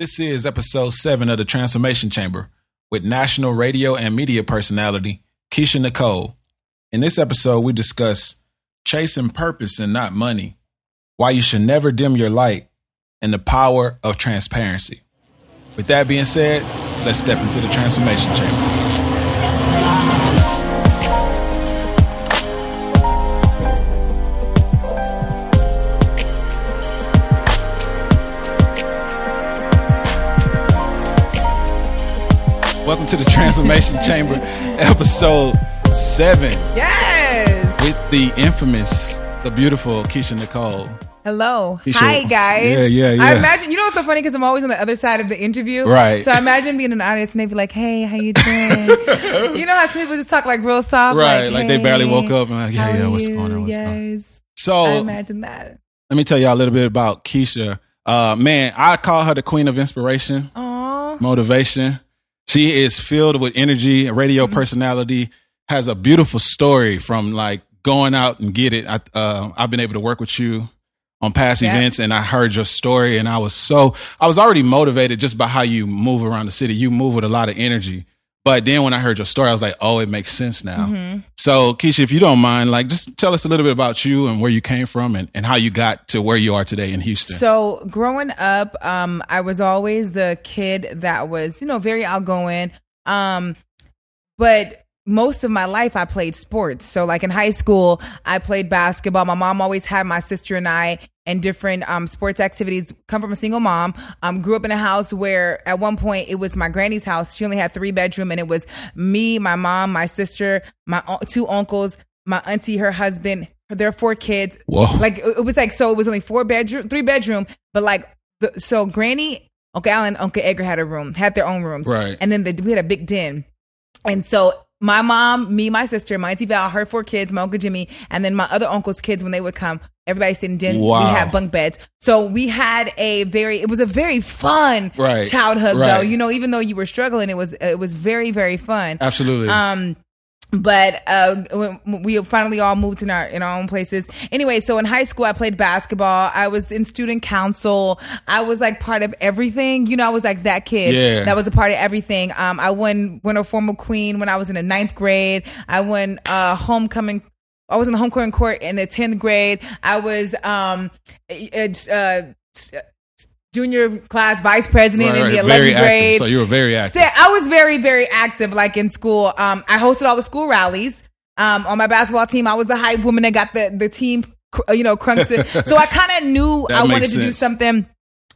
This is episode seven of the Transformation Chamber with national radio and media personality Keisha Nicole. In this episode, we discuss chasing purpose and not money, why you should never dim your light, and the power of transparency. With that being said, let's step into the Transformation Chamber. Welcome to the Transformation Chamber, episode seven, Yes. with the infamous, the beautiful Keisha Nicole. Hello. You Hi, guys. Yeah, yeah, yeah. I imagine, you know what's so funny? Because I'm always on the other side of the interview. Right. So I imagine being an audience and they'd be like, hey, how you doing? you know how some people just talk like real soft? Right, like they barely woke up and like, yeah, yeah, what's you?" going on, what's going on? yes. I So imagine that. let me tell y'all a little bit about Keisha. Uh, man, I call her the queen of inspiration, Aw. motivation. She is filled with energy, a radio Mm-hmm. personality, has a beautiful story from like going out and get it. I, uh, I've been able to work with you on past Yeah. events and I heard your story and I was so, I was already motivated just by how you move around the city. You move with a lot of energy. But then when I heard your story, I was like, oh, it makes sense now. Mm-hmm. So, Keisha, if you don't mind, like, just tell us a little bit about you and where you came from and, and how you got to where you are today in Houston. So growing up, um, I was always the kid that was, you know, very outgoing. Um, but most of my life I played sports. So like in high school, I played basketball. My mom always had my sister and I and different um, sports activities. Come from a single mom. Um, grew up in a house where at one point it was my granny's house. She only had three bedroom, and it was me, my mom, my sister, my two uncles, my auntie, her husband. Their four kids. Whoa. Like it was like so. It was only four bedroom, three bedroom, but like the, so. Granny, Uncle Alan, Uncle Edgar had a room, had their own rooms, Right. And then the, we had a big den. And so my mom, me, my sister, my auntie Val, her four kids, my uncle Jimmy, and then my other uncle's kids when they would come, everybody sitting in. Wow. We had bunk beds. So we had a very, it was a very fun Right. childhood though. You know, even though you were struggling, it was it was very very fun. Absolutely. Um, but uh, we finally all moved in our in our own places. Anyway, so in high school, I played basketball. I was in student council. I was like part of everything. You know, I was like that kid Yeah. that was a part of everything. Um, I won won a formal queen when I was in the ninth grade. I won uh, homecoming. I was in the homecoming court in the tenth grade. I was um, uh, junior class vice president Right, in right. the Very eleventh active. grade. So you were very active. So I was very, very active, like in school. Um, I hosted all the school rallies. Um, on my basketball team, I was the hype woman that got the the team, you know, crunked. it. so I kind of knew That I wanted to do something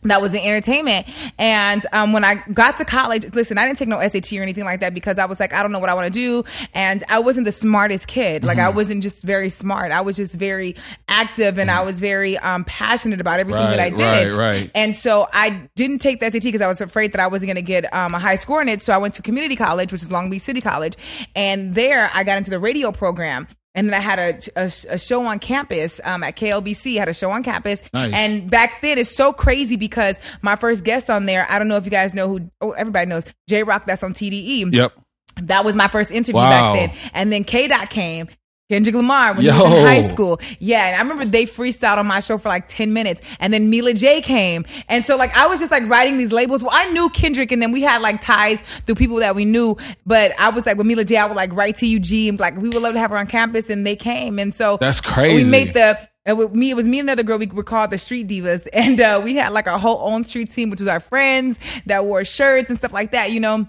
that was in entertainment. And um, when I got to college, listen, I didn't take no SAT or anything like that because I was like, I don't know what I want to do. And I wasn't the smartest kid. Like I Mm-hmm. wasn't just very smart. I was just very active and I was very um, passionate about everything that I did. right, right. And so I didn't take the SAT because I was afraid that I wasn't going to get um, a high score in it. So I went to community college, which is Long Beach City College. And there I got into the radio program. And then I had a, a, a show on campus um, at KLBC. I had a show on campus. Nice. And back then it's so crazy because my first guest on there, I don't know if you guys know who, oh, everybody knows, Jay Rock, that's on TDE. Yep. That was my first interview Wow. back then. And then K Dot came. Kendrick Lamar when he was in high school. Yeah, and I remember they freestyled on my show for like 10 minutes. And then Mila J came. And so like I was just like writing these labels. Well, I knew Kendrick and then we had like ties through people that we knew. But I was like with Mila J, I would like write to UG and like we would love to have her on campus and they came. And so That's crazy. We made the and with me, it was me and another girl. We were called the Street Divas, and uh, we had like a whole own street team, which was our friends that wore shirts and stuff like that. You know.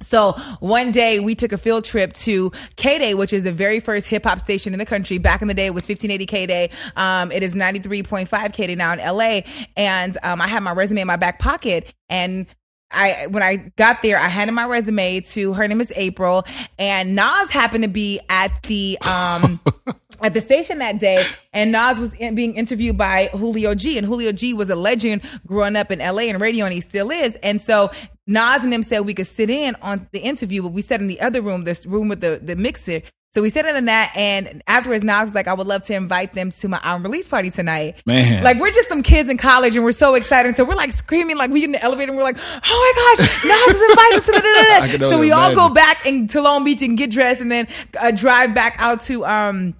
So one day we took a field trip to K Day, which is the very first hip hop station in the country. Back in the day, it was 1580 K Day. Um, it is 93.5 K Day now in LA. And um, I had my resume in my back pocket. And I when I got there, I handed my resume to her name is April, and Nas happened to be at the um at the station that day, and Nas was in, being interviewed by Julio G, and Julio G was a legend growing up in LA and radio, and he still is. And so Nas and them said we could sit in on the interview, but we sat in the other room, this room with the the mixer. So we sat in that, and afterwards, Nas was like, "I would love to invite them to my album release party tonight." Man. like we're just some kids in college, and we're so excited. So we're like screaming, like we get in the elevator, and we're like, "Oh my gosh, Nas is invited us!" to da, da, da, da." I can So we all go back and to Long Beach and get dressed, and then uh, drive back out to um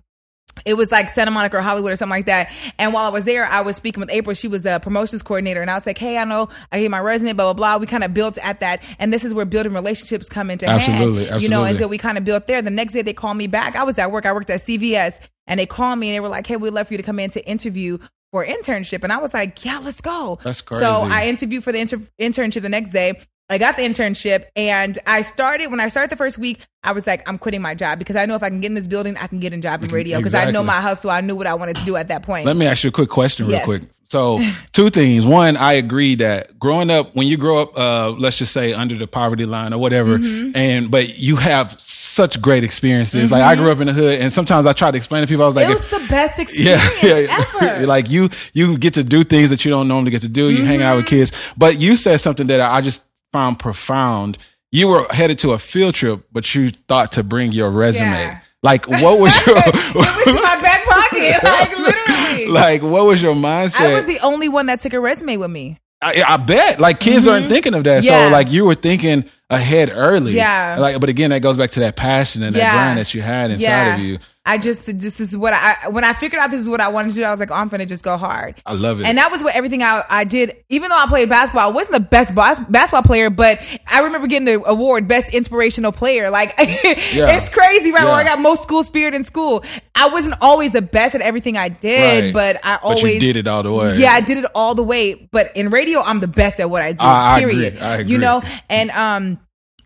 it was like Santa Monica or Hollywood or something like that. And while I was there, I was speaking with April. She was a promotions coordinator. And I was like, hey, I know I gave my resume, blah, blah, blah. We kind of built at that. And this is where building relationships come into Absolutely, hand. You know, until we kind of built there. The next day they called me back. I was at work. I worked at CVS. And they called me and they were like, hey, we'd love for you to come in to interview for internship. And I was like, yeah, let's go. That's crazy. So. I interviewed for the inter- internship the next day. I got the internship and I started when I started the first week, I was like, I'm quitting my job because I know if I can get in this building, I can get a job in radio because I know exactly. my hustle. I knew what I wanted to do at that point. Let me ask you a quick question, real Yes. quick. So, two things. One, I agree that growing up, when you grow up, uh, let's just say under the poverty line or whatever, Mm-hmm. and but you have such great experiences. Like I grew up in the hood, and sometimes I try to explain to people, I was like, it was the best yeah, experience yeah. ever. like you, you get to do things that you don't normally get to do. You hang out Mm-hmm. with kids, but you said something that I just found profound. You were headed to a field trip, but you thought to bring your resume. Yeah. Like, what was your it was in my back pocket, like literally. like? What was your mindset? I was the only one that took a resume with me. I, I bet like kids aren't thinking of that. Mm-hmm. Yeah. So like you were thinking ahead early. Yeah. Like, but again, that goes back to that passion and that Yeah. grind that you had inside of you. I just this is what I when I figured out this is what I wanted to do. I was like, oh, I'm gonna just go hard. I love it. And that was what everything I, I did. Even though I played basketball, I wasn't the best bas- basketball player, but I remember getting the award best inspirational player. Like it's crazy, right? Where I got most school spirit in school. I wasn't always the best at everything I did, Right. but I But always you did it all the way. Yeah, I did it all the way. But in radio, I'm the best at what I do. I- I period. agree. I agree. You know, and um,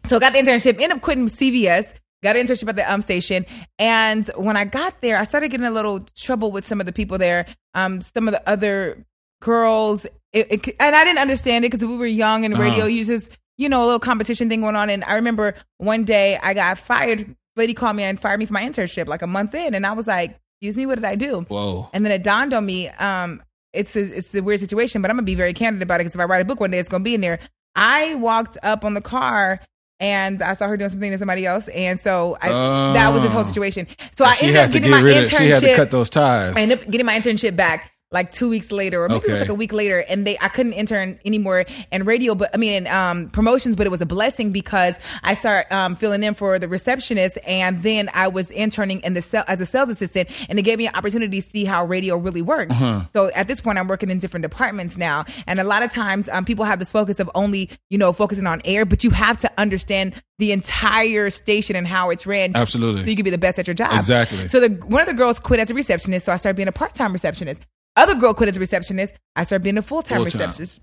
so I got the internship. Ended up quitting CVS. Got an internship at the um station, and when I got there, I started getting a little trouble with some of the people there. Um, some of the other girls, it, it, and I didn't understand it because we were young and radio. Uh-huh. You just you know a little competition thing going on. And I remember one day I got fired. Lady called me and fired me for my internship like a month in, and I was like, "Excuse me, what did I do?" Whoa. And then it dawned on me, um, it's a, it's a weird situation, but I'm gonna be very candid about it because if I write a book one day, it's gonna be in there. I walked up on the car and I saw her doing something to somebody else, and so I, that was this whole Oh. situation. So I ended up getting get my of. She had to internship. cut those ties. I ended up getting my internship back like two weeks later, or maybe it was like a week later, and they I couldn't intern anymore in radio, but I mean in um, promotions, but it was a blessing because I started um, filling in for the receptionist, and then I was interning in the sel- as a sales assistant, and it gave me an opportunity to see how radio really works. Uh-huh. So at this point, I'm working in different departments now, and a lot of times um, people have this focus of only you know focusing on air, but you have to understand the entire station and how it's ran. Absolutely. so you can be the best at your job. Exactly. So the one of the girls quit as a receptionist, so I started being a part time receptionist. Other girl quit as a receptionist. I started being a full time receptionist.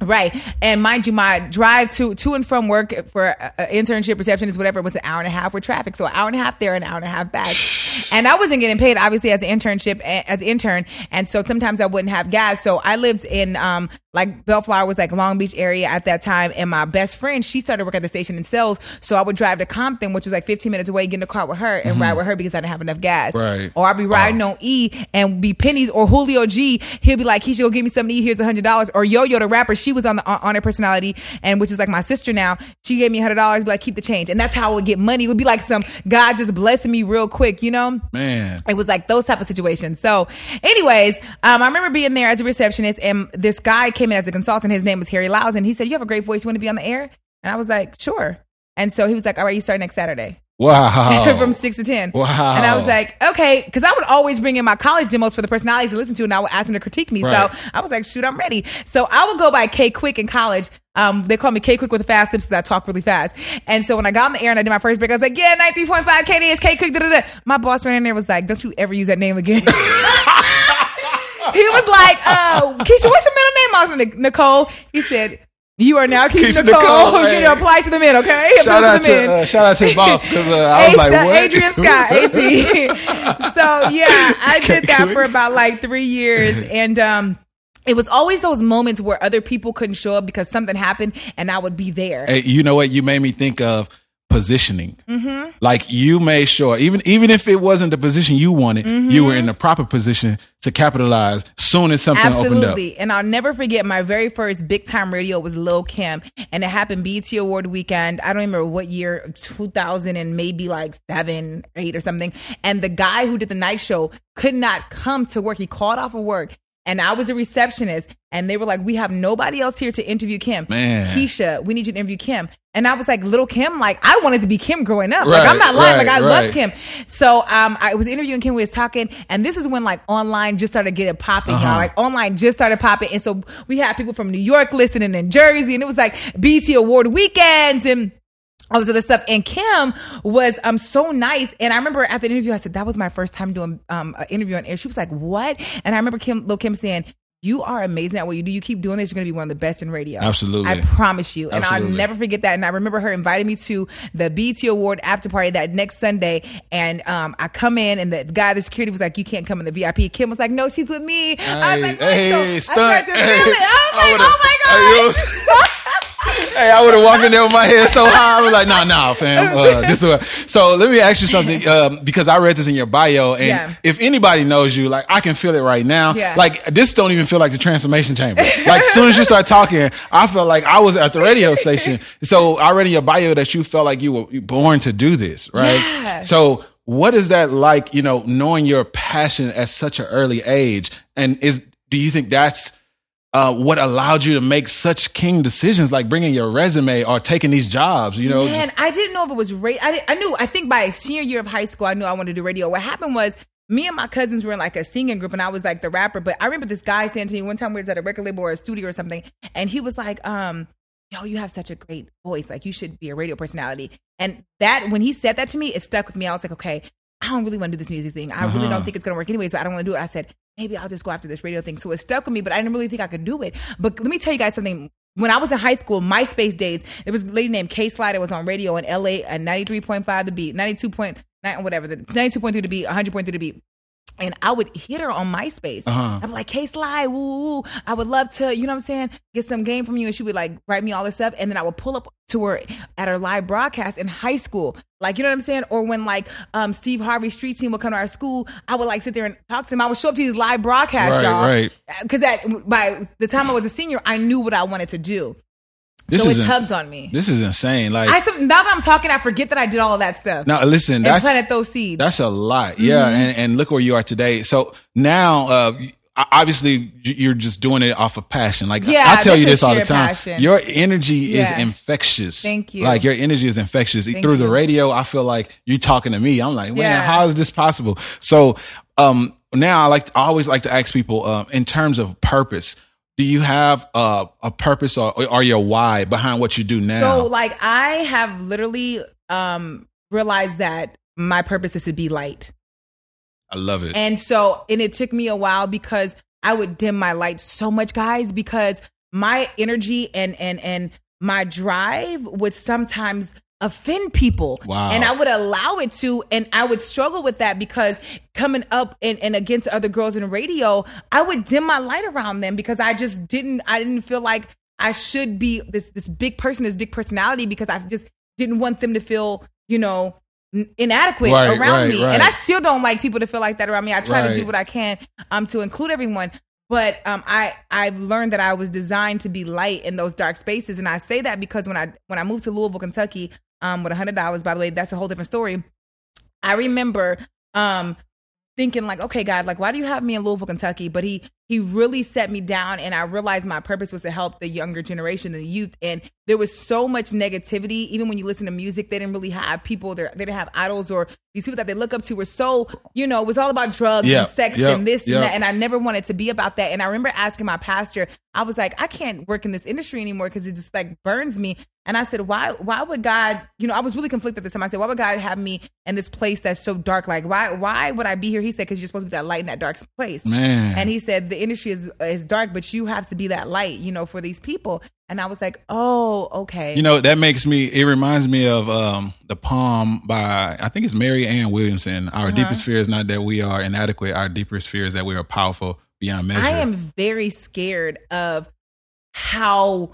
Right, and mind you, my drive to to and from work for uh, internship, receptionist, whatever, was an hour and a half with traffic. So an hour and a half there, an hour and a half back, and I wasn't getting paid obviously as an internship as an intern, and so sometimes I wouldn't have gas. So I lived in um like Bellflower was like Long Beach area at that time, and my best friend she started work at the station in sales, so I would drive to Compton, which was like 15 minutes away, get in the car with her and ride with her because I didn't have enough gas. Right. Or I'd be riding on E and be pennies or Julio G. He'll be like, Keisha, go give me something to eat. Here's a hundred dollars. Or Yo Yo, the rapper, she was on the on, on her personality, and which is like my sister now. She gave me a hundred dollars. Be like, keep the change, and that's how I would get money. It would be like some God just blessing me real quick, you know. Man. It was like those type of situations. So, anyways, um, I remember being there as a receptionist, and this guy came in as a consultant. His name was Harry Lyles, and he said, "You have a great voice. You want to be on the air?" And I was like, "Sure." And so he was like, "All right, you start next Saturday." Wow. from six to ten. Wow. And I was like, okay, because I would always bring in my college demos for the personalities to listen to, and I would ask them to critique me. Right. So I was like, shoot, I'm ready. So I would go by K Quick in college. Um, they call me K Quick with a fast tips because I talk really fast. And so when I got on the air and I did my first break, I was like, yeah, 93.5 KD is K Quick. Da, da, da. My boss ran in there was like, don't you ever use that name again. he was like, uh, Keisha, what's your middle name? I was like, Nicole. He said, you are now Keisha, Keisha Nicole. Nicole, you know, apply to the men, okay? Shout Appeal out the to men. uh, shout out to the boss because uh, I was Asa- like, what? Adrian Scott, AD. so yeah, I did that for about like three years, and um, it was always those moments where other people couldn't show up because something happened, and I would be there. Hey, you know what? You made me think of positioning. Mm-hmm. Like you made sure, even even if it wasn't the position you wanted, you were in the proper position to capitalize soon as something opened up. Absolutely. And I'll never forget my very first big time radio was Lil Kim. And it happened BET Award weekend. I don't remember what year, 2000 and maybe like seven, eight or something. And the guy who did the night show could not come to work. He called off of work. And I was a receptionist, and they were like, "We have nobody else here to interview Kim. Man. Keisha, we need you to interview Kim." And I was like, "Little Kim, like I wanted to be Kim growing up. Right, like I'm not lying. right, like I right. loved Kim. So um, I was interviewing Kim. We was talking, and this is when like online just started getting popping, Uh-huh. y'all. Like online just started popping, and so we had people from New York listening in Jersey, and it was like BET Award weekends and all this other stuff. And Kim was um so nice. And I remember after the interview, I said, that was my first time doing um an interview on air. She was like, what? And I remember Kim, Lil Kim saying, you are amazing at what you do. You keep doing this, you're gonna be one of the best in radio. Absolutely. I promise you. And I'll never forget that. And I remember her inviting me to the BET Award after party that next Sunday. And um, I come in, and the guy, the security was like, "You can't come in the VIP." Kim was like, "No, she's with me." I was like, hey, So I stunt. started to feel it. I was I like, "Oh my god!" Hey, I would have walked in there with my head so high. I was like, "No, no, fam. Uh, this is. So let me ask you something, um, because I read this in your bio, and Yeah. if anybody knows you, like I can feel it right now. Yeah. Like this don't even feel like the transformation chamber. Like as soon as you start talking, I felt like I was at the radio station. So I read in your bio that you felt like you were born to do this, right? Yeah. So what is that like? You know, knowing your passion at such an early age, and is do you think that's uh, what allowed you to make such king decisions, like bringing your resume or taking these jobs? You know, Man, just- I didn't know if it was radio. I, didn't- I knew. I think by senior year of high school, I knew I wanted to do radio. What happened was. Me and my cousins were in like a singing group, and I was like the rapper. But I remember this guy saying to me one time we was at a record label or a studio or something, and he was like, um, "Yo, you have such a great voice. Like you should be a radio personality." And that when he said that to me, it stuck with me. I was like, "Okay, I don't really want to do this music thing. I really Uh-huh. don't think it's gonna work anyways. But I don't want to do it." I said, "Maybe I'll just go after this radio thing." So it stuck with me, but I didn't really think I could do it. But let me tell you guys something when I was in high school, MySpace days, there was a lady named Kay Slide was on radio in LA at 93.5 the beat, 92.9, whatever, the 92.3 the beat, 100.3 the beat. And I would hit her on MySpace. Uh-huh. I'm like, hey, Sly, woo, woo. I would love to, you know what I'm saying, get some game from you. And she would like write me all this stuff. And then I would pull up to her at her live broadcast in high school. Like, you know what I'm saying? Or when like um, Steve Harvey street team would come to our school, I would like sit there and talk to him. I would show up to these live broadcasts, Right, y'all. right. Because by the time I was a senior, I knew what I wanted to do. This so is it tugged on me. This is insane. Like I now that I'm talking, I forget that I did all of that stuff. now, listen, and that's planted those seeds. That's a lot. Yeah. Mm-hmm. And, and look where you are today. So now, uh, obviously you're just doing it off of passion. Like Yeah, I tell this you this all the time. passion. Your energy Yeah. is infectious. Thank you. Like your energy is infectious. Thank Through the radio, I feel like you're talking to me. I'm like, Yeah. how is this possible? So, um, now I like, to, I always like to ask people, um, in terms of purpose, do you have uh, a purpose or, or your why behind what you do now? So like I have literally um realized that my purpose is to be light. I love it. And so and it took me a while because I would dim my light so much guys because my energy and and and my drive would sometimes offend people. Wow. And I would allow it to and I would struggle with that because coming up and, and against other girls in radio, I would dim my light around them because I just didn't I didn't feel like I should be this this big person, this big personality because I just didn't want them to feel, you know, inadequate Right, around right, me. right. And I still don't like people to feel like that around me. I try to do what I can um to include everyone. But um, I I've learned that I was designed to be light in those dark spaces, and I say that because when I when I moved to Louisville, Kentucky, um, with a hundred dollars, by the way, that's a whole different story. I remember um thinking like, okay, God, like, why do you have me in Louisville, Kentucky? But he he really set me down, and I realized my purpose was to help the younger generation, the youth. And there was so much negativity. Even when you listen to music, they didn't really have people. There, they didn't have idols or these people that they look up to were so, you know, it was all about drugs Yeah, and sex yeah, and this yeah. and that. And I never wanted to be about that. And I remember asking my pastor, I was like, I can't work in this industry anymore because it just like burns me. And I said, why, why would God, you know, I was really conflicted at this time. I said, why would God have me in this place that's so dark? Like, why, why would I be here? He said, because you're supposed to be that light in that dark place. Man. And he said, the industry is, is dark, but you have to be that light, you know, for these people. And I was like, oh, okay. You know, that makes me, it reminds me of um, the poem by, I think it's Marianne Williamson. Uh-huh. Our deepest fear is not that we are inadequate. Our deepest fear is that we are powerful beyond measure. I am very scared of how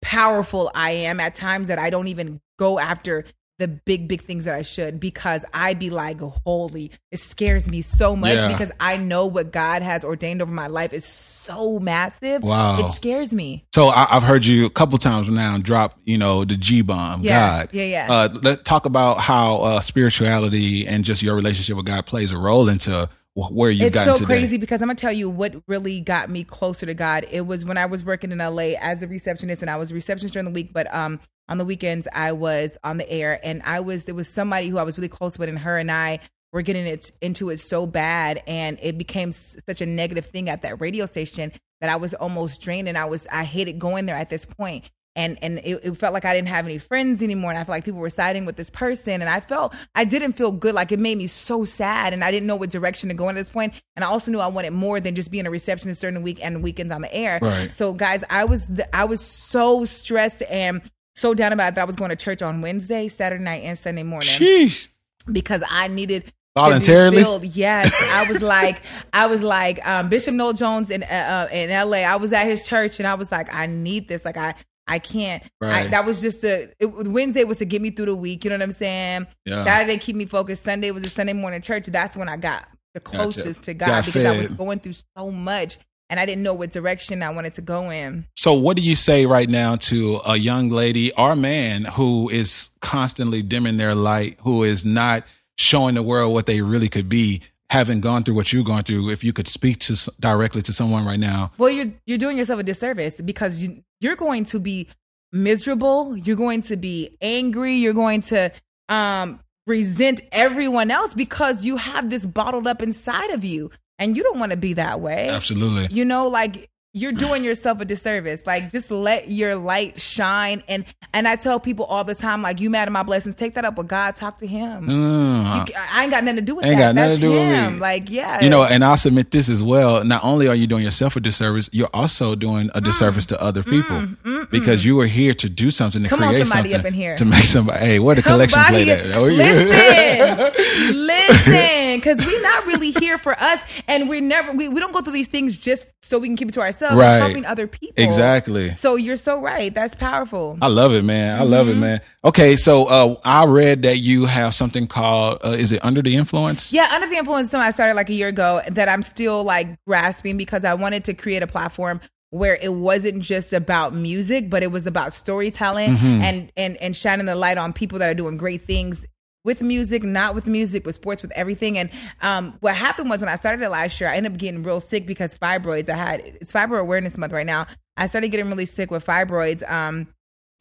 powerful I am at times that I don't even go after the big, big things that I should because I be like, holy, it scares me so much Yeah. because I know what God has ordained over my life is so massive. Wow. It scares me. So I, I've heard you a couple times now drop, you know, the G bomb, Yeah, God. yeah, yeah. Uh, let's talk about how uh, spirituality and just your relationship with God plays a role into where you've it's so today? crazy because I'm gonna tell you what really got me closer to God. It was when I was working in LA as a receptionist, and I was a receptionist during the week, but um on the weekends I was on the air, and I was there was somebody who I was really close with, and her and I were getting it into it so bad, and it became s- such a negative thing at that radio station that I was almost drained, and I was I hated going there at this point and and it, it felt like I didn't have any friends anymore, and I felt like people were siding with this person, and I felt I didn't feel good. Like it made me so sad, and I didn't know what direction to go in at this point. And I also knew I wanted more than just being a receptionist during the week and weekends on the air. Right. So, guys, I was I was so stressed and so down about it that I was going to church on Wednesday, Saturday night, and Sunday morning Sheesh. because I needed Voluntarily? Yes, I was like, I was like um, Bishop Noel Jones in uh, uh, in L.A. I was at his church, and I was like, I need this. Like, I I can't. I, that was just a it, Wednesday was to get me through the week. You know what I'm saying? Yeah. Saturday keep me focused. Sunday was a Sunday morning church. That's when I got the closest to God Got because I was going through so much, and I didn't know what direction I wanted to go in. So, what do you say right now to a young lady or man who is constantly dimming their light, who is not showing the world what they really could be, having gone through what you've gone through? If you could speak to directly to someone right now, Well, you're you're doing yourself a disservice because you you're going to be miserable. You're going to be angry. You're going to um, resent everyone else because you have this bottled up inside of you, and you don't want to be that way. absolutely. You know, like you're doing yourself a disservice. Like just let your light shine. And and I tell people all the time, like you mad at my blessings, take that up with God. Talk to Him. Mm. You- I ain't got nothing to do with Ain't that. got nothing That's to do with him. me. Like yeah, You know, and I'll submit this as well. Not only are you doing yourself a disservice, you're also doing Mm. a disservice to other people because you are here to do something to Come on, create somebody something up in here. to make somebody. Hey, where the collection plate at? Oh, yeah. Listen, listen, because we're not really here for us, and we're never we, we don't go through these things just so we can keep it to ourselves. Right. Helping other people. Exactly. So you're so right. That's powerful. I love it, man. I love Mm-hmm. it, man. Okay, so uh, I read that you have something called uh, is it Under the Influence? Yeah, under the influence, something I started like a year ago that I'm still like grasping because I wanted to create a platform where it wasn't just about music, but it was about storytelling and and and shining the light on people that are doing great things with music, not with music, with sports, with everything. And um, what happened was when I started it last year, I ended up getting real sick because fibroids. I had it's Fibroid Awareness Month right now. I started getting really sick with fibroids. Um,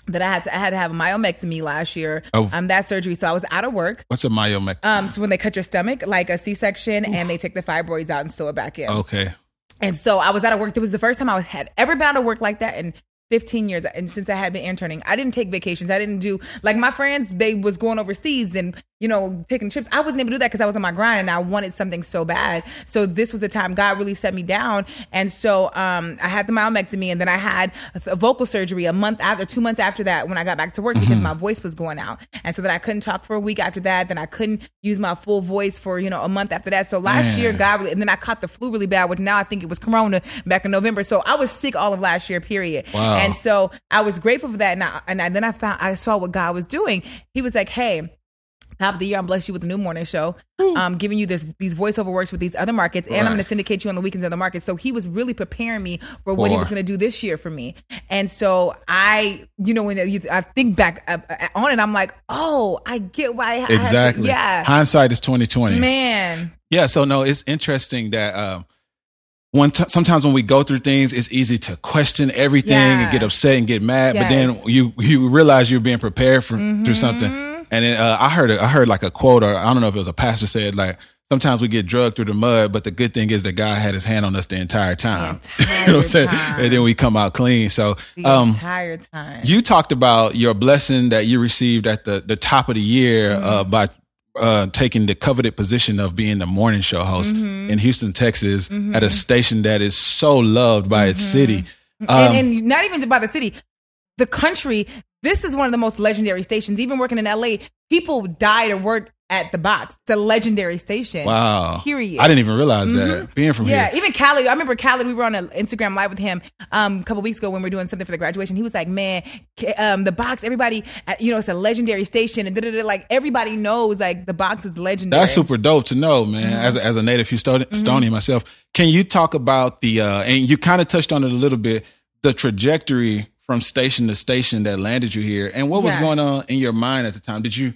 that I had to I had to have a myomectomy last year. Oh. Um, that surgery, so I was out of work. What's a myomectomy? Um, so when they cut your stomach, like a C-section, and they take the fibroids out and sew it back in. okay. And so I was out of work. It was the first time I had ever been out of work like that in 15 years. And since I had been interning, I didn't take vacations. I didn't do like my friends. They was going overseas and you know taking trips. I wasn't able to do that because I was on my grind and I wanted something so bad. So this was the time God really set me down. And so um, I had the myomectomy, and then I had a, a vocal surgery a month after, two months after that when I got back to work because my voice was going out. And so that I couldn't talk for a week after that. Then I couldn't use my full voice for you know a month after that. So last Man. year, God really, and then I caught the flu really bad, which now I think it was Corona back in November. So I was sick all of last year, period. Wow. And so I was grateful for that. And, I, and I, then I found I saw what God was doing. He was like, "Hey." Top of the year, I'm blessed you with a new morning show. Um, giving you this these voiceover works with these other markets, and I'm going to syndicate you on the weekends of the market. So he was really preparing me for what he was going to do this year for me. And so I, you know, when you, I think back uh, uh, on it, I'm like, oh, I get why. I had to- Exactly. yeah, Hindsight is twenty twenty. man. Yeah. So no, it's interesting that um, one t- sometimes when we go through things, it's easy to question everything Yeah. and get upset and get mad. But then Mm-hmm. you you realize you're being prepared for through something. And then uh, I heard a, I heard like a quote, or I don't know if it was a pastor said like. Sometimes we get drugged through the mud, but the good thing is that God had His hand on us the entire time. entire you know what I'm saying? time. And then we come out clean. So, The um, entire time. you talked about your blessing that you received at the, the top of the year Mm-hmm. uh, by uh, taking the coveted position of being the morning show host Mm-hmm. in Houston, Texas, at a station that is so loved by its Mm-hmm. city. Um, and, and not even by the city, the country. This is one of the most legendary stations. Even working in LA, people die to work at the box. It's a legendary station. wow. Period. I didn't even realize that being from Yeah, here. even Khaled. I remember Khaled. We were on an Instagram live with him um, a couple weeks ago when we were doing something for the graduation. He was like, "Man, um, the box. Everybody, uh, you know, it's a legendary station, and da-da-da, like everybody knows, like the box is legendary." That's super dope to know, man. Mm-hmm. As a, as a native Houstonian myself, can you talk about the uh, and you kind of touched on it a little bit, the trajectory from station to station that landed you here, and what was Yeah. going on in your mind at the time? Did you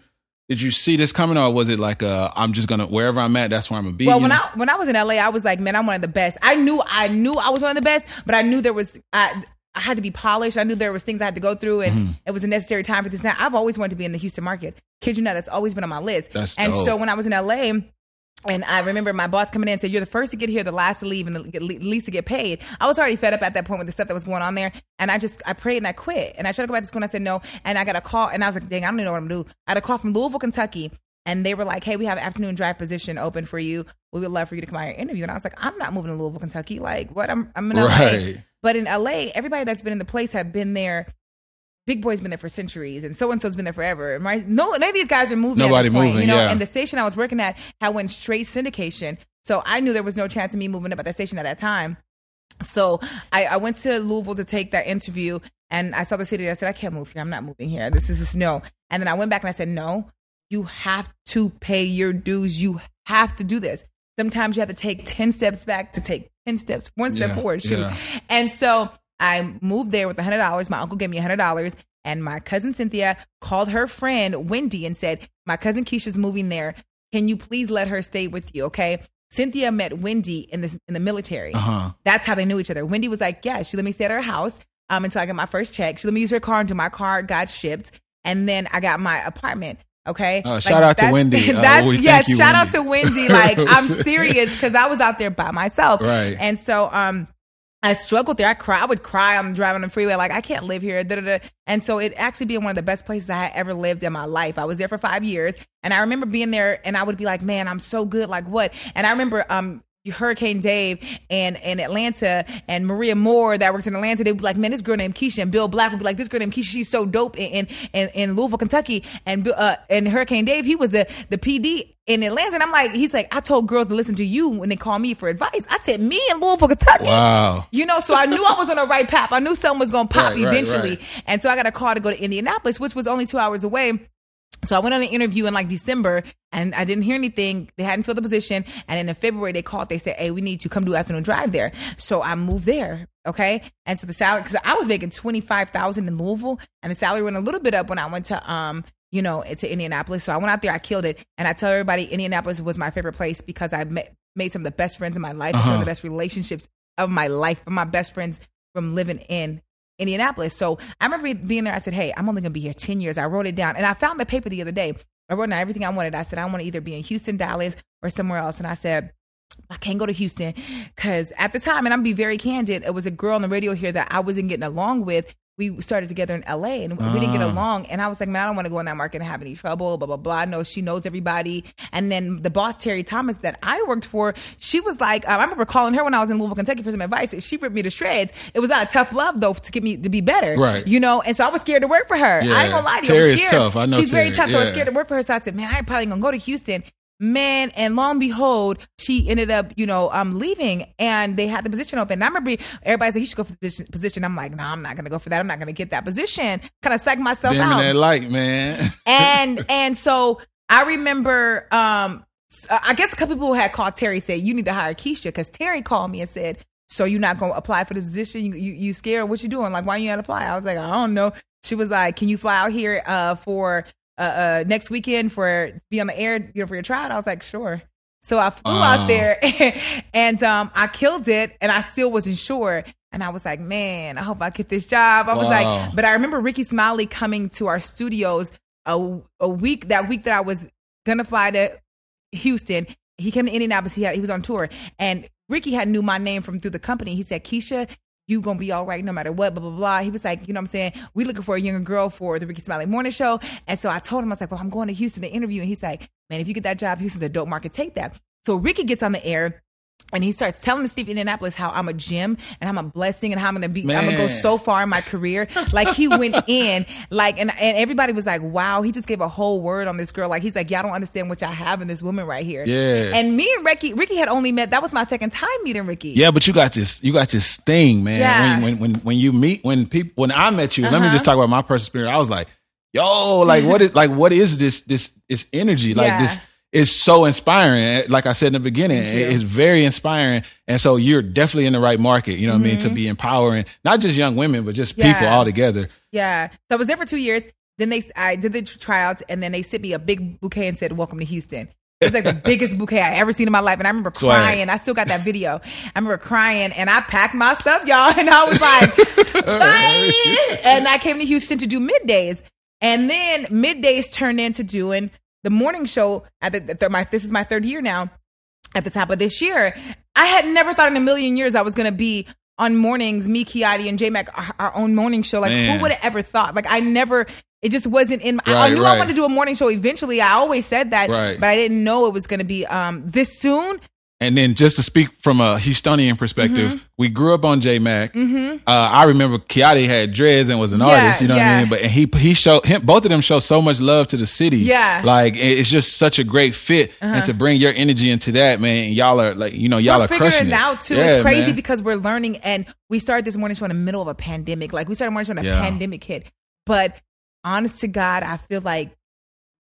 did you see this coming, or was it like uh, I'm just gonna wherever I'm at, that's where I'm gonna be? Well, when know? I when I was in LA, I was like, man, I'm one of the best. I knew I knew I was one of the best, but I knew there was I I had to be polished. I knew there was things I had to go through, and Mm-hmm. it was a necessary time for this. Now, I've always wanted to be in the Houston market. Kid you not, that's always been on my list. That's and dope. so when I was in LA. And I remember my boss coming in and said, "You're the first to get here, the last to leave, and the least to get paid." I was already fed up at that point with the stuff that was going on there, and I just I prayed and I quit. And I tried to go back to school, and I said no. And I got a call, and I was like, "Dang, I don't even know what I'm gonna do." I had a call from Louisville, Kentucky, and they were like, "Hey, we have an afternoon drive position open for you. We would love for you to come out here and interview." And I was like, "I'm not moving to Louisville, Kentucky. Like, what? I'm I'm in LA." Right. But in LA, everybody that's been in the place have been there. Big Boy's been there for centuries, and so and so's been there forever. Right? No, none of these guys are moving. Nobody at this point, moving, you know. yeah. And the station I was working at had went straight syndication, so I knew there was no chance of me moving up at that station at that time. So I, I went to Louisville to take that interview, and I saw the city. I said, I can't move here. I'm not moving here. This is just no. And then I went back and I said, No, you have to pay your dues. You have to do this. Sometimes you have to take ten steps back to take ten steps, one step Yeah, forward. Shoot. yeah. And so I moved there with hundred dollars. My uncle gave me hundred dollars, and my cousin Cynthia called her friend Wendy and said, "My cousin Keisha's moving there. Can you please let her stay with you?" Okay. Cynthia met Wendy in the in the military. Uh-huh. That's how they knew each other. Wendy was like, "Yeah, she let me stay at her house um, until I got my first check. She let me use her car until my car got shipped, and then I got my apartment." Okay. Uh, shout out to that's- Wendy. Uh, that's, we yes, you, shout out to Wendy. Like I'm serious because I was out there by myself, Right. And so, um, I struggled there. I cry. I would cry on driving on the freeway, like I can't live here. Da, da, da. And so it actually being one of the best places I had ever lived in my life. I was there for five years, and I remember being there, and I would be like, "Man, I'm so good." Like what? And I remember, um. Hurricane Dave and in Atlanta and Maria Moore that works in Atlanta, they'd be like, man, this girl named Keisha and Bill Black would be like, this girl named Keisha, she's so dope in in, in, in Louisville, Kentucky. And uh, and Hurricane Dave, he was the the PD in Atlanta. And I'm like, he's like, I told girls to listen to you when they call me for advice. I said, me in Louisville, Kentucky. Wow. You know, so I knew I was on the right path. I knew something was going to pop Right, right, eventually. right. And so I got a call to go to Indianapolis, which was only two hours away. So I went on an interview in like December and I didn't hear anything. They hadn't filled the position. And then in February, they called. They said, Hey, we need you to come do afternoon drive there. So I moved there. Okay. And so the salary, cause I was making 25000 in Louisville and the salary went a little bit up when I went to, um, you know, to Indianapolis. So I went out there, I killed it. And I tell everybody Indianapolis was my favorite place because I met, made some of the best friends in my life, and some of Uh-huh. the best relationships of my life, my best friends from living in Indianapolis. So I remember being there. I said, Hey, I'm only going to be here 10 years. I wrote it down and I found the paper the other day. I wrote down everything I wanted. I said, I want to either be in Houston, Dallas, or somewhere else. And I said, I can't go to Houston because at the time, and I'm gonna be very candid, it was a girl on the radio here that I wasn't getting along with. We started together in LA and we didn't get Ah. along. And I was like, man, I don't want to go in that market and have any trouble, blah, blah, blah. I know she knows everybody. And then the boss, Terry Thomas, that I worked for, she was like, um, I remember calling her when I was in Louisville, Kentucky for some advice. She ripped me to shreds. It was out of tough love, though, to get me to be better. Right. You know, and so I was scared to work for her. I ain't gonna lie to you. I Terry was is scared. tough. I know She's very Terry. tough. So I was scared to work for her. So I said, man, I probably gonna go to Houston. Man, and lo and behold, she ended up, you know, um, leaving, and they had the position open. And I remember everybody said he should go for the position. I'm like, no, I'm not gonna go for that. I'm not gonna get that position. Kind of psych myself Dim in out that light, man. and and so I remember, um, i guess a couple people had called Terry said you need to hire Keisha because Terry called me and said, so you're not gonna apply for the position? You you, you scared? What you doing? Like why you not apply? I was like I don't know. She was like, can you fly out here uh, for uh, uh, next weekend for be on the air you know for your trial? I was like sure. So I flew Wow. out there and um, I killed it, and I still wasn't sure. And I was like, man, I hope I get this job. I was like, but I remember Rickey Smiley coming to our studios a, a week that week that I was gonna fly to Houston. He came to Indianapolis. He had, he was on tour, and Ricky had knew my name from through the company. He said, "Keisha, you gonna be all right no matter what." Blah blah blah. He was like, you know, what I'm saying, we looking for a younger girl for the Rickey Smiley Morning Show. And so I told him, I was like, well, I'm going to Houston to interview, and he's like, man, if you get that job, Houston's a dope market. Take that. So Ricky gets on the air. And he starts telling the Steve Indianapolis how I'm a gem and I'm a blessing and how I'm gonna be I'm gonna go so far in my career. Like he went in, like and and everybody was like, Wow, he just gave a whole word on this girl. Like he's like, I don't understand what y'all have in this woman right here. Yeah. And me and Ricky Ricky had only met that was my second time meeting Ricky. Yeah, but you got this. You got this thing, man. Yeah. When, when when when you meet when people when I met you, let me Uh-huh. just talk about my personal experience. I was like, yo, like what is like what is this this this energy? Like Yeah. this is so inspiring. Like I said in the beginning, it is very inspiring. And so you're definitely in the right market. You know what I mean? To Mhm. be empowering not just young women, but just Yeah. people all together. Yeah. So I was there for two years. then they I did the tryouts, and then they sent me a big bouquet and said, "Welcome to Houston." It was like the biggest bouquet I ever seen in my life, and I remember crying. I still got that video. I remember crying, and I packed my stuff, y'all, and I was like, "Bye!" And I came to Houston to do middays, and then middays turned into doing the morning show. At the, the my this is my third year now. At the top of this year, I had never thought in a million years I was going to be on mornings. Me, Kiotti, and J Mac, our, our own morning show. Like, Man. who would have ever thought? Like, I never. It just wasn't in. I- I Right, knew I wanted to do a morning show eventually. I always said that, Right. but I didn't know it was going to be um this soon. And then just to speak from a Houstonian perspective, Mm-hmm. we grew up on J Mac. Uh, I remember Kiotti had dreads and was an Yeah, artist, you know what. I mean? But and he he showed him both of them show so much love to the city. Yeah. Uh-huh. like it's just such a great fit, and to bring your energy into that, man, y'all are like you know y'all we're are figuring crushing it out too. Yeah, it's crazy man. because we're learning, and we started this morning show in the middle of a pandemic. Like we started morning show when a Yeah. pandemic hit. But honest to God, I feel like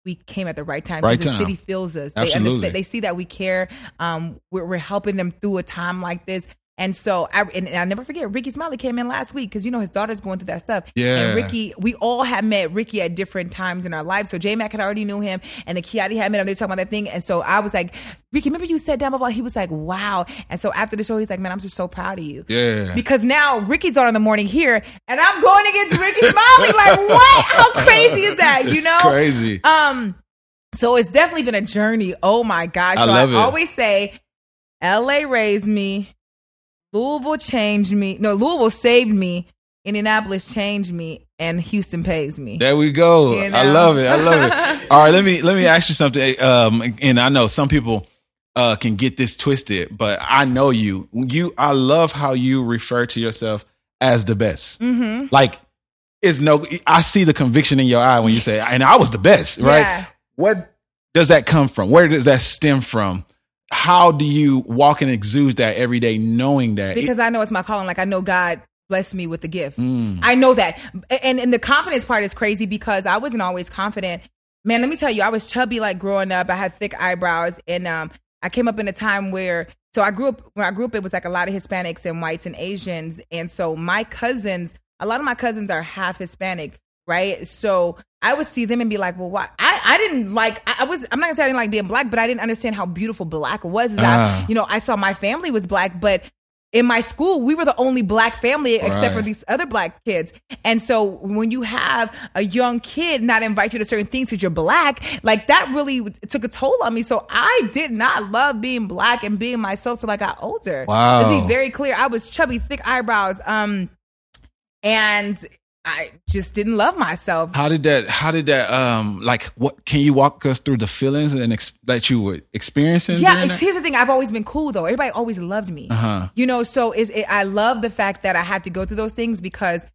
we came at the right time. Right the city feels us. They Absolutely. understand. They see that we care. Um, we're, we're helping them through a time like this. And so, I and, and I never forget, Rickey Smiley came in last week because you know his daughter's going through that stuff. Yeah. And Ricky, we all had met Ricky at different times in our lives. So J Mac had already knew him, and the Kiotti had met him. They were talking about that thing, and so I was like, Ricky, remember you said down about? He was like, wow. And so after the show, he's like, man, I'm just so proud of you. Yeah. Because now Ricky's on in the morning here, and I'm going against Rickey Smiley. like, what? How crazy is that? You It's know? crazy. Um, so it's definitely been a journey. Oh my gosh! I so love I it. always say, L.A. raised me, Louisville changed me. No, Louisville saved me. Indianapolis changed me, and Houston pays me. There we go. You I love it. I love it. All right, let me let me ask you something. Um, and I know some people uh, can get this twisted, but I know you. You, I love how you refer to yourself as the best. Mm-hmm. Like, it's no. I see the conviction in your eye when you say, "And I was the best." Right? Yeah. What does that come from? Where does that stem from? How do you walk and exude that every day, knowing that? because I know it's my calling. Like I know God blessed me with the gift. Mm. I know that, and and the confidence part is crazy because I wasn't always confident. Man, let me tell you, I was chubby like growing up. I had thick eyebrows, and um, I came up in a time where. So I grew up when I grew up, it was like a lot of Hispanics and whites and Asians, and so my cousins, a lot of my cousins are half Hispanic, right? So I would see them and be like, "Well, why?" I, I didn't like. I, I was. I'm not gonna say I didn't like being black, but I didn't understand how beautiful black was. Is. I, you know, I saw my family was black, but in my school, we were the only black family except for these other black kids. And so when you have a young kid not invite you to certain things because you're black, like that really took a toll on me. So I did not love being black and being myself till I got older. Wow. Let's be very clear. I was chubby, thick eyebrows. Um, and I just didn't love myself. How did that? How did that? Um, like, what? Can you walk us through the feelings and ex- that you were experiencing? Yeah, during it's- that? here's the thing. I've always been cool though. Everybody always loved me. Uh-huh. You know, so is it, I love the fact that I had to go through those things because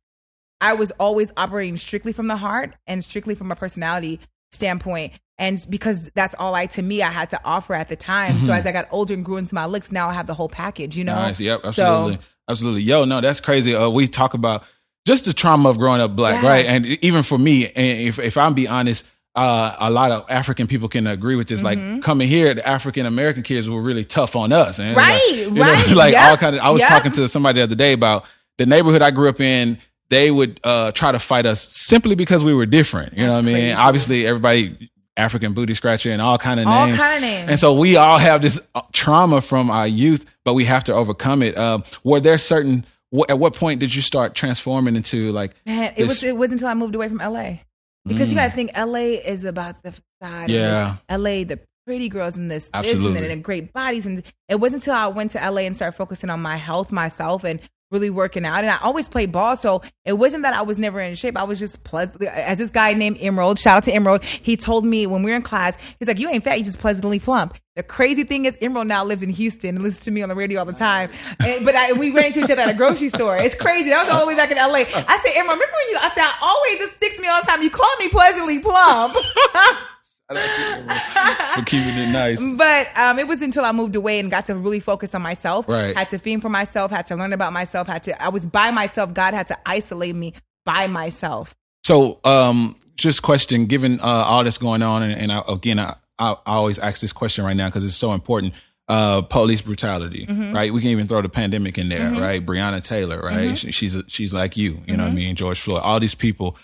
I was always operating strictly from the heart and strictly from a personality standpoint. And because that's all I, to me, I had to offer at the time. So as I got older and grew into my looks, now I have the whole package, you know? Mm-hmm. Nice. Yep. So- Absolutely. absolutely. Yo, no, that's crazy. Uh, we talk about just the trauma of growing up black, Yeah. right? And even for me, and if if I'm be honest, uh, a lot of African people can agree with this. Like coming here, the African American kids were really tough on us, and Mm-hmm. Right, like, you know, right. like Yep, all kind of. I was yep. talking to somebody the other day about the neighborhood I grew up in. They would uh, try to fight us simply because we were different. You know what I mean? Obviously, everybody. African booty scratcher and all kind of All names. kind of names. And so we all have this uh, trauma from our youth, but we have to overcome it. Um, were there certain? Wh- At what point did you start transforming into like? Man, it this- was it wasn't until I moved away from LA. Because you mm. got to think LA is about the facade. Yeah. this LA, the pretty girls and this, this Absolutely. and, the great bodies. And it wasn't until I went to LA and started focusing on my health, myself, and really working out. And I always played ball, so it wasn't that I was never in shape. I was just pleasant. As this guy named Emerald, shout out to Emerald, he told me when we were in class, he's like, "You ain't fat, you just pleasantly plump." The crazy thing is, Emerald now lives in Houston and listens to me on the radio all the time. And, but I, we ran into each other at a grocery store. It's crazy. That was all the way back in LA. I said, Emerald, remember you? I said, I always this sticks to me all the time. You call me pleasantly plump. for keeping it nice. But um, it was until I moved away and got to really focus on myself. Right. Had to fend for myself. Had to learn about myself. Had to. I was by myself. God had to isolate me by myself. So, um, just question, given uh, all this going on, and, and I, again, I, I, I always ask this question right now because it's so important. Uh, police brutality, Mm-hmm. right? We can even throw the pandemic in there, right? Breonna Taylor, right? Mm-hmm. She, she's she's like you, you know what I mean? George Floyd, all these people.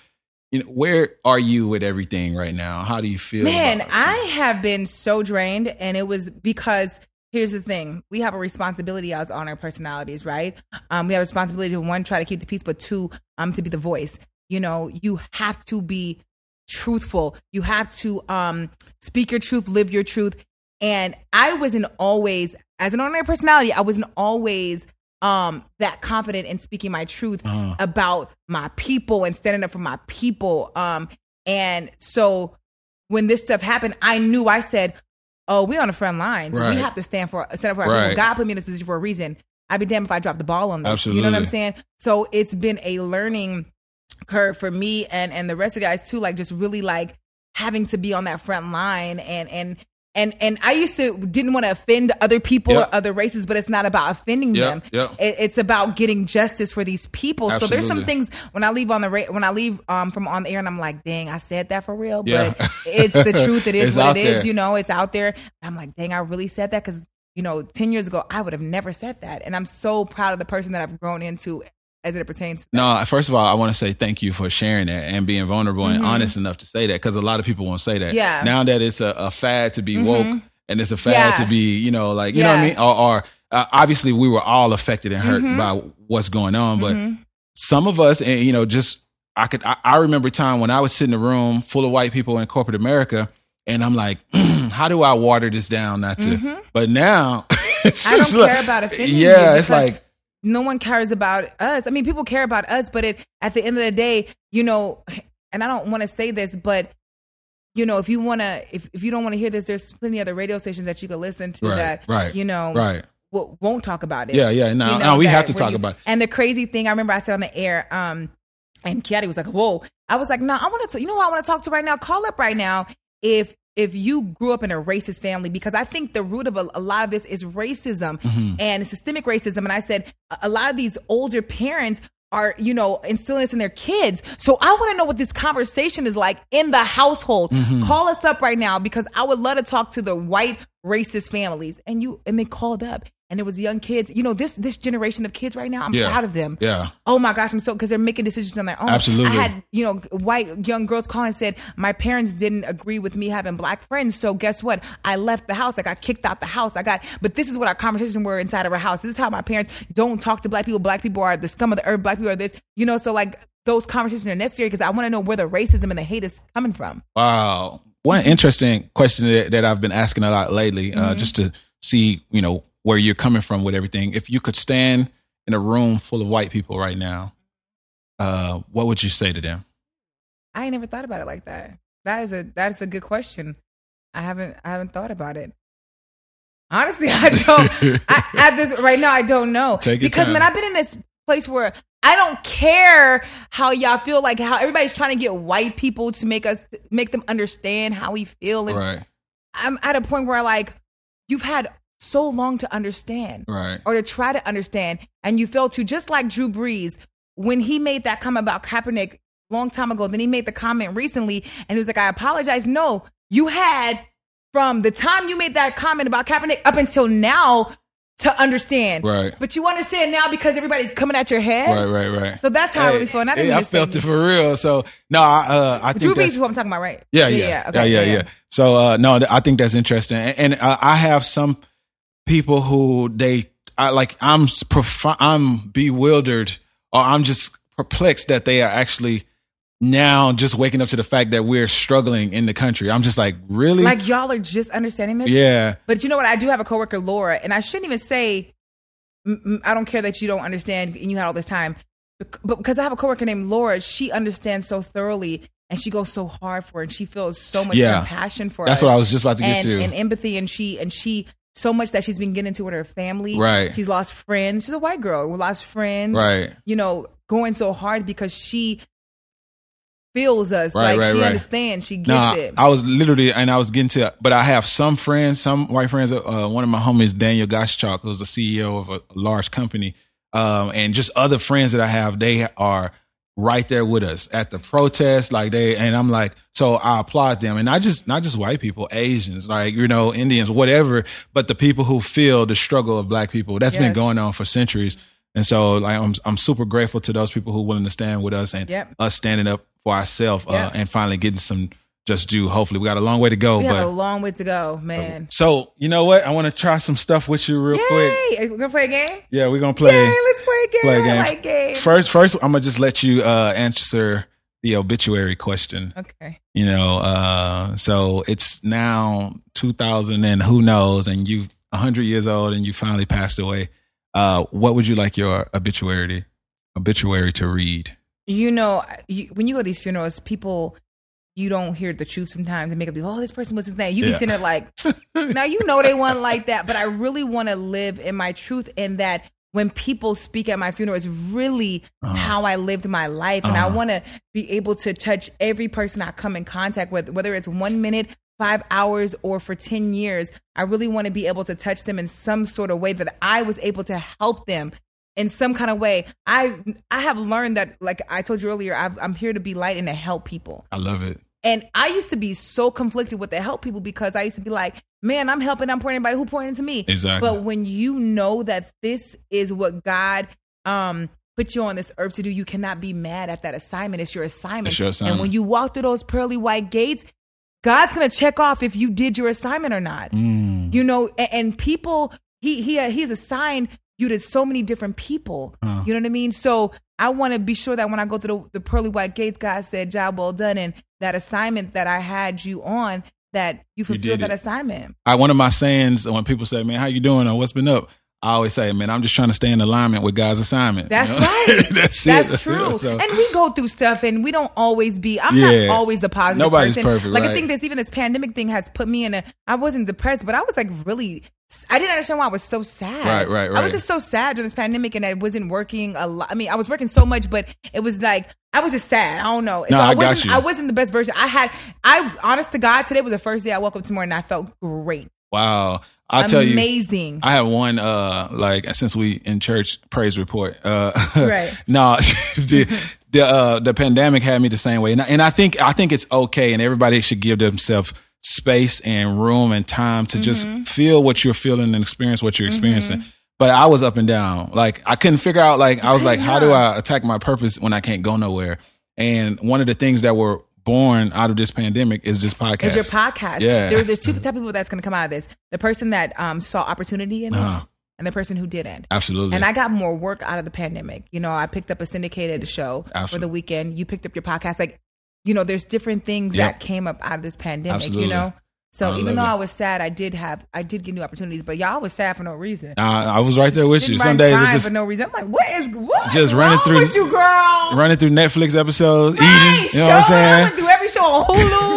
You know, where are you with everything right now? How do you feel? Man. I have been so drained, and it was because here's the thing: we have a responsibility as on our personalities, right? Um, we have a responsibility to one, try to keep the peace, but two, um, to be the voice. You know, you have to be truthful. You have to um speak your truth, live your truth. And I wasn't always, as an ordinary personality, I wasn't always um that confident in speaking my truth Uh-huh. about my people and standing up for my people. Um and so when this stuff happened, I knew I said, Oh, we on the front lines. Right. We have to stand for stand up for our Right. people. God put me in this position for a reason. I'd be damned if I drop the ball on this. You know what I'm saying? So it's been a learning curve for me and and the rest of the guys too, like just really like having to be on that front line and and and and I used to didn't want to offend other people Yep. or other races, but it's not about offending Yep, them. yep. It, it's about getting justice for these people. So there's some things when I leave on the ra- when I leave um from on the air and I'm like, dang, I said that for real, Yeah. but it's the truth. It is what it is. You know, it's out there. I'm like, dang, I really said that because you know, ten years ago I would have never said that, and I'm so proud of the person that I've grown into as it pertains. to No, first of all, I want to say thank you for sharing that and being vulnerable and honest enough to say that because a lot of people won't say that. Mm-hmm. Yeah. Mm-hmm. Now that it's a, a fad to be woke and it's a fad Yeah. to be, you know, like, you know what I mean? Or, or uh, obviously we were all affected and hurt Mm-hmm. by what's going on, but some of us, and you know, just I could, I, I remember a time when I was sitting in a room full of white people in corporate America. And I'm like, how do I water this down not to? But now, Mm-hmm. I don't like- care about offending Yeah, it's like, no one cares about us. I mean, people care about us, but it at the end of the day, you know, and I don't want to say this, but you know, if you want to, if, if you don't want to hear this, there's plenty of other radio stations that you could listen to Right, that, right, you know, right. w- won't talk about it. Yeah, yeah, no, You no, we have to talk you- about it. And the crazy thing, I remember I said on the air, um, and Kiotti was like, "Whoa!" I was like, "No, I want to. You know who I want to talk to right now? Call up right now if." If you grew up in a racist family, because I think the root of a, a lot of this is racism Mm-hmm. and systemic racism. And I said a, lot of these older parents are, you know, instilling this in their kids. So I want to know what this conversation is like in the household. Mm-hmm. Call us up right now because I would love to talk to the white racist families. And you and they called up and it was young kids. You know, this this generation of kids right now, I'm Yeah. proud of them. Yeah. Oh my gosh, I'm so because they're making decisions on their own. Absolutely. I had you know white young girls call and said my parents didn't agree with me having black friends. So guess what? I left the house. I got kicked out the house. I got. But this is what our conversations were inside of our house. This is how my parents don't talk to black people. Black people are the scum of the earth. Black people are this. You know. So like those conversations are necessary because I want to know where the racism and the hate is coming from. Wow. One interesting question that, that I've been asking a lot lately, uh, Mm-hmm. just to see, you know, where you're coming from with everything. If you could stand in a room full of white people right now, uh, what would you say to them? I ain't never thought about it like that. That is a that is a good question. I haven't I haven't thought about it. Honestly, I don't. I, at this right now, I don't know because time. man, I've been in this place where I don't care how y'all feel. Like how everybody's trying to get white people to make us make them understand how we feel, and Right. I'm at a point where like you've had so long to understand Right. or to try to understand, and you fail to. Just like Drew Brees, when he made that comment about Kaepernick long time ago, then he made the comment recently, and he was like, "I apologize." No, you had from the time you made that comment about Kaepernick up until now to understand. Right. But you understand now because everybody's coming at your head. Right. Right. Right. So that's how I really feel. And I Hey, I felt it for real. So no, I, uh, I think Drew Brees is who I'm talking about, right? Yeah, yeah, yeah, Okay, yeah, yeah. So uh, no, I think that's interesting, and, and uh, I have some people who they, I like, I'm s- prof- I'm bewildered, or I'm just perplexed that they are actually now just waking up to the fact that we're struggling in the country. I'm just like, really? Like y'all are just understanding this. yeah, But you know what? I do have a coworker, Laura, and I shouldn't even say I don't care that you don't understand and you had all this time, but because I have a coworker named Laura, she understands so thoroughly and she goes so hard for it, and she feels so much Yeah. compassion for That's us. what I was just about to get and, to. and empathy, and she and she so much that she's been getting into with her family. Right. She's lost friends. She's a white girl who lost friends. Right. You know, going so hard because she feels us. Right, like right, she right. understands. She gets it. I was literally, and I was getting to, but I have some friends, some white friends. Uh, one of my homies, Daniel Goschalk, who's the CEO of a large company, um, and just other friends that I have. They are right there with us at the protest, like they. And I'm like, so I applaud them, and not just not just white people, Asians, like you know, Indians, whatever, but the people who feel the struggle of Black people. That's been going on for centuries. And so, like, I'm I'm super grateful to those people who are willing to stand with us and Yep. us standing up for ourselves uh, Yep. and finally getting some just do. Hopefully, we got a long way to go, We but have a long way to go, man. so you know what? I want to try some stuff with you real quick. We're gonna play a game. Yeah, we're gonna play. Yay! Let's play a game. play a game. I like games. First, first, I'm gonna just let you uh, answer the obituary question. Okay. You know, uh, so it's now 2000 and who knows, and you 100 years old and you finally passed away. Uh, what would you like your obituary obituary to read? You know, you, when you go to these funerals, people you don't hear the truth sometimes and make up the oh this person was his name. You be Yeah. sitting there like, now you know they weren't like that, but I really want to live in my truth in that when people speak at my funeral, it's really how I lived my life, and I Uh-huh. want to be able to touch every person I come in contact with, whether it's one minute. Five hours or for 10 years, I really want to be able to touch them in some sort of way that I was able to help them in some kind of way. I I have learned that, like I told you earlier, I've, I'm here to be light and to help people. I love it. And I used to be so conflicted with the help people because I used to be like, man, I'm helping, I'm pouring anybody who pouring into me. Exactly. But when you know that this is what God um put you on this earth to do, you cannot be mad at that assignment. It's your assignment. It's your assignment. And when you walk through those pearly white gates, God's gonna check off if you did your assignment or not Mm. you know and, and people he he he's assigned you to so many different people Uh. you know what i mean so i want to be sure that when i go through the, the pearly white gates god said job well done and that assignment that i had you on that you fulfilled did that assignment I, one of my sayings when people say, "Man, how you doing?" or "What's been up?" I always say, "Man, I'm just trying to stay in alignment with God's assignment." that's You know? right that's that's it. true So- and we go through stuff and we don't always be i'm Yeah. not always the positive Nobody's person perfect, like i think this even this pandemic thing has put me in a i wasn't depressed but i was like really I didn't understand why I was so sad. Right, right, right. I was just so sad during this pandemic, and I wasn't working a lot. I mean, I was working so much, but it was like I was just sad. I don't know. No, so I I got wasn't. you. I wasn't the best version. I had. I honest to God, today was the first day I woke up tomorrow and I felt great. wow, I'll tell you, Amazing. I had one uh like since we in church praise report. Uh Right. no the the uh the pandemic had me the same way. And I, and I think I think it's okay and everybody should give themselves space and room and time to just Mm-hmm. feel what you're feeling and experience what you're experiencing. But I was up and down. Like I couldn't figure out like I was like how do I attack my purpose when I can't go nowhere? And one of the things that were born out of this pandemic is this podcast. Is your podcast? Yeah. There, there's two type of people that's going to come out of this: the person that um, saw opportunity in this, Uh-huh. and the person who didn't. Absolutely. And I got more work out of the pandemic. You know, I picked up a syndicated show for the weekend. You picked up your podcast. Like, you know, there's different things Yep. that came up out of this pandemic. Absolutely. You know, so even though it. I was sad, I did have, I did get new opportunities. But y'all was sad for no reason. Uh, I was right there with you. Some days just for no reason. I'm like, what is what? Just is running through- with you, girl? running through Netflix episodes, Right, eating. You know what I'm saying? running through every show on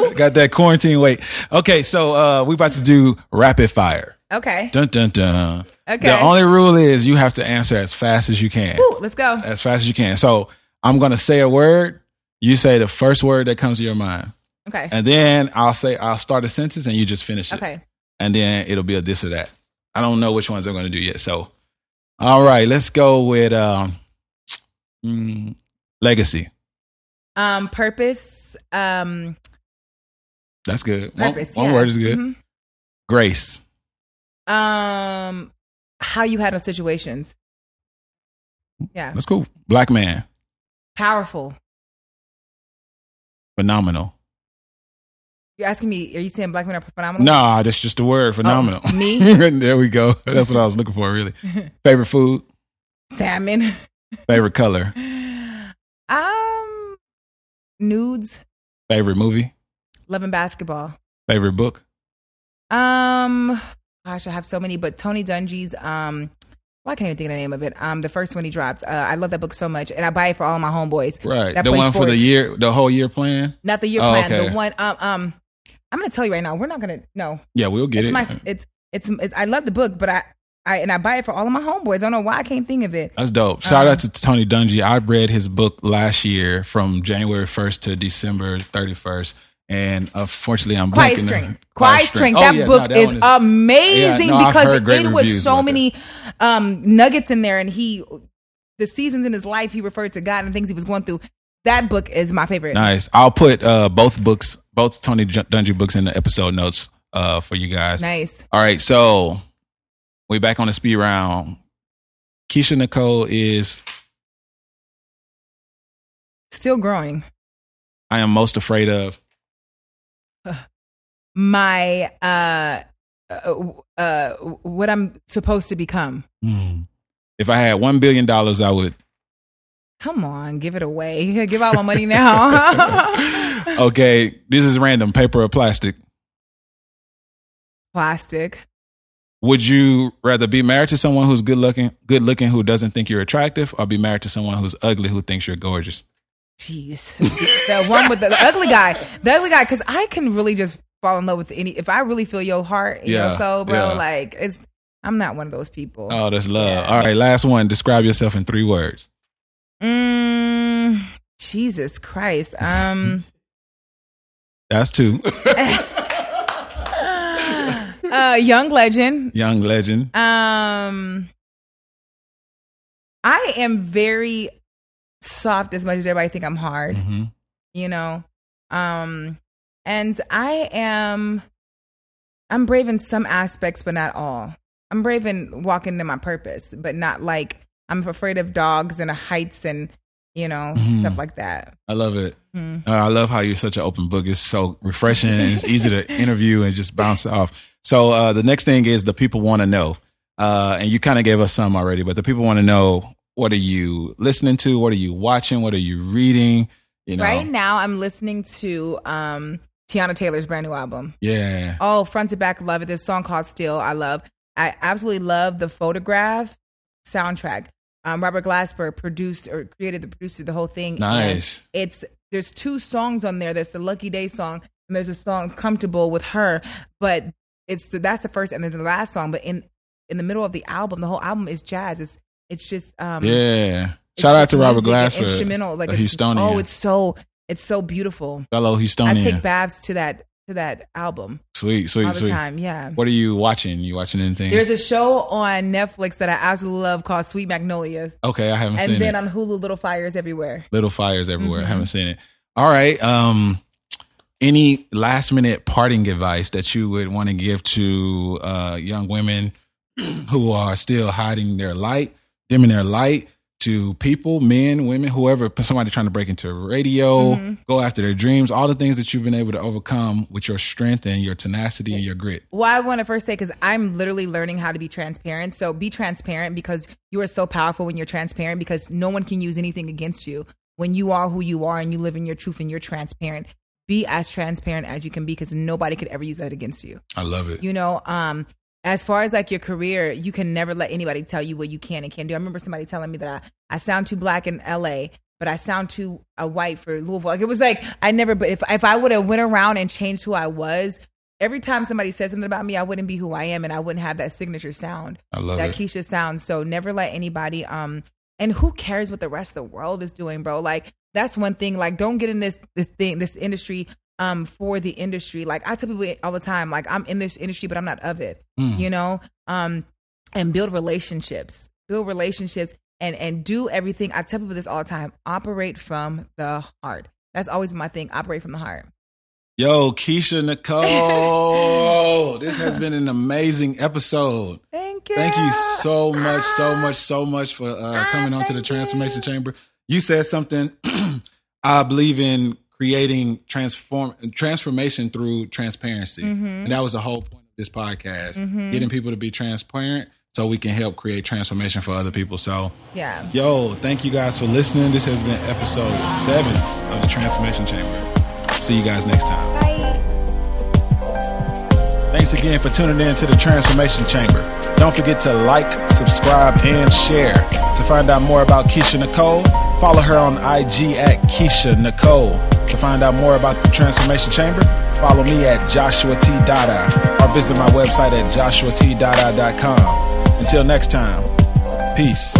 Hulu. Got that quarantine weight. Okay, so uh we about to do rapid fire. okay. Dun dun dun. Okay. The only rule is you have to answer as fast as you can. Woo, let's go. As fast as you can. So I'm gonna say a word. You say the first word that comes to your mind, Okay. and then I'll say I'll start a sentence, and you just finish it. Okay. And then it'll be a this or that. I don't know which ones I'm gonna do yet. So, all right, let's go with um, mm, legacy. Um, purpose. Um, That's good. One- purpose. one yeah. word is good. Mhm. Grace. Um, how you handle situations. Yeah. That's cool. Black man. Powerful. Phenomenal. You're asking me, are you saying black men are phenomenal? Nah, that's just the word. Phenomenal. Oh, me? there we go. That's what I was looking for, really. Favorite food? Salmon. Favorite color? um, nudes. Favorite movie? Love & Basketball. Favorite book? Um, gosh, I have so many, but Tony Dungy's um, well, I can't even think of the name of it. Um, the first one he dropped. Uh, I love that book so much, and I buy it for all my homeboys. Right. The one for the year, the whole year plan? Not the year Oh, plan. okay. The one. Um, um, I'm gonna tell you right now. We're not gonna. No, Yeah, we'll get it's it. my. It's, it's it's. I love the book, but I. I, and I buy it for all of my homeboys. I don't know why I can't think of it. That's dope. Shout Um, out to Tony Dungy. I read his book last year from January 1st to December 31st. And unfortunately, I'm Quiet. Strength. Quiet Strength. Oh, That yeah, book no, is, amazing Yeah, no, because it was so many um, nuggets in there, and he, the seasons in his life, he referred to God and things he was going through. That book is my favorite. Nice. I'll put uh, both books, both Tony Dungy books in the episode notes uh, for you guys. Nice. All right, so we back on the speed round. Keisha Nicole is Still growing. I am most afraid of. My uh, uh, uh, what I'm supposed to become. If I had one billion dollars, I would. Come on, give it away. Give all my money now. okay, this is random. Paper or plastic? Plastic. Would you rather be married to someone who's good looking, good looking who doesn't think you're attractive, or be married to someone who's ugly who thinks you're gorgeous? Jeez, the one with the, the ugly guy, the ugly guy, because I can really just fall in love with any. If I really feel your heart, you Yeah, know, so bro, yeah. like it's. I'm not one of those people. Oh, that's love. Yeah. All right, last one. Describe yourself in three words. Mm, Jesus Christ. Um, That's two. uh, young legend. Young legend. Um, I am very soft as much as everybody think I'm hard. hmm You know, um, and I am. I'm brave in some aspects, but not all. I'm brave in walking in my purpose, but not like I'm afraid of dogs and heights and you know Mhm. stuff like that. I love it. Mm. Uh, I love how you're such an open book. It's so refreshing and it's easy to interview and just bounce off. So uh, the next thing is the people want to know, uh, and you kind of gave us some already, but the people want to know what are you listening to, what are you watching, what are you reading, you know? Right now, I'm listening to um, Teyana Taylor's brand new album. Yeah. Oh, front to back, love it. This song called "Still," I love. I absolutely love the photograph soundtrack. Um, Robert Glasper produced or created the produced the whole thing. Nice. It's there's two songs on there. There's the Lucky Day song, and there's a song "Comfortable" with her. But it's the, that's the first and then the last song. But in in the middle of the album, the whole album is jazz. It's it's just um, Yeah. it's Shout out to Robert Glasper, instrumental, like a it's- Houstonian. Oh, it's so it's so beautiful. fellow Houstonian. I take baths to that to that album sweet, sweet, all the sweet. time. Yeah. What are you watching? You watching anything? There's a show on Netflix that I absolutely love called Sweet Magnolia, okay, I haven't and seen it. And then on Hulu, Little Fires Everywhere. Little fires everywhere. I Mhm. haven't seen it. All right. Um, any last minute parting advice that you would want to give to uh, young women who are still hiding their light, dimming their light to people, men, women, whoever, somebody trying to break into radio, Mm-hmm. go after their dreams, all the things that you've been able to overcome with your strength and your tenacity and your grit. Well, I want to first say because I'm literally learning how to be transparent. So be transparent because you are so powerful when you're transparent because no one can use anything against you. When you are who you are and you live in your truth and you're transparent, be as transparent as you can be because nobody could ever use that against you. I love it. you know um as far as like your career you can never let anybody tell you what you can and can't do. I remember somebody telling me that i, I sound too black in la but i sound too uh, white for louisville. Like it was like i never but if, if i would have went around and changed who i was every time somebody said something about me i wouldn't be who i am and i wouldn't have that signature sound. I love that it. keisha sound. So never let anybody um and who cares what the rest of the world is doing bro? Like that's one thing. Like don't get in this this thing this industry um for the industry like i tell people all the time like i'm in this industry but i'm not of it Mm. you know um and build relationships build relationships and and do everything i tell people this all the time operate from the heart that's always my thing operate from the heart Yo, Keisha Nicole, this has been an amazing episode. thank you Thank you so much, so much, so much for uh, coming on to the Transformation you. Chamber. You said something. I believe in creating transform transformation through transparency, Mm-hmm. and that was the whole point of this podcast: getting people to be transparent so we can help create transformation for other people. So, yeah yo, thank you guys for listening. This has been episode seven of the Transformation Chamber. See you guys next time. bye Thanks again for tuning in to the Transformation Chamber. Don't forget to like, subscribe, and share. To find out more about Keisha Nicole, follow her on IG at Keisha Nicole. To find out more about the Transformation Chamber, follow me at Joshua T. Dada or visit my website at joshuatdada.com. Until next time, peace.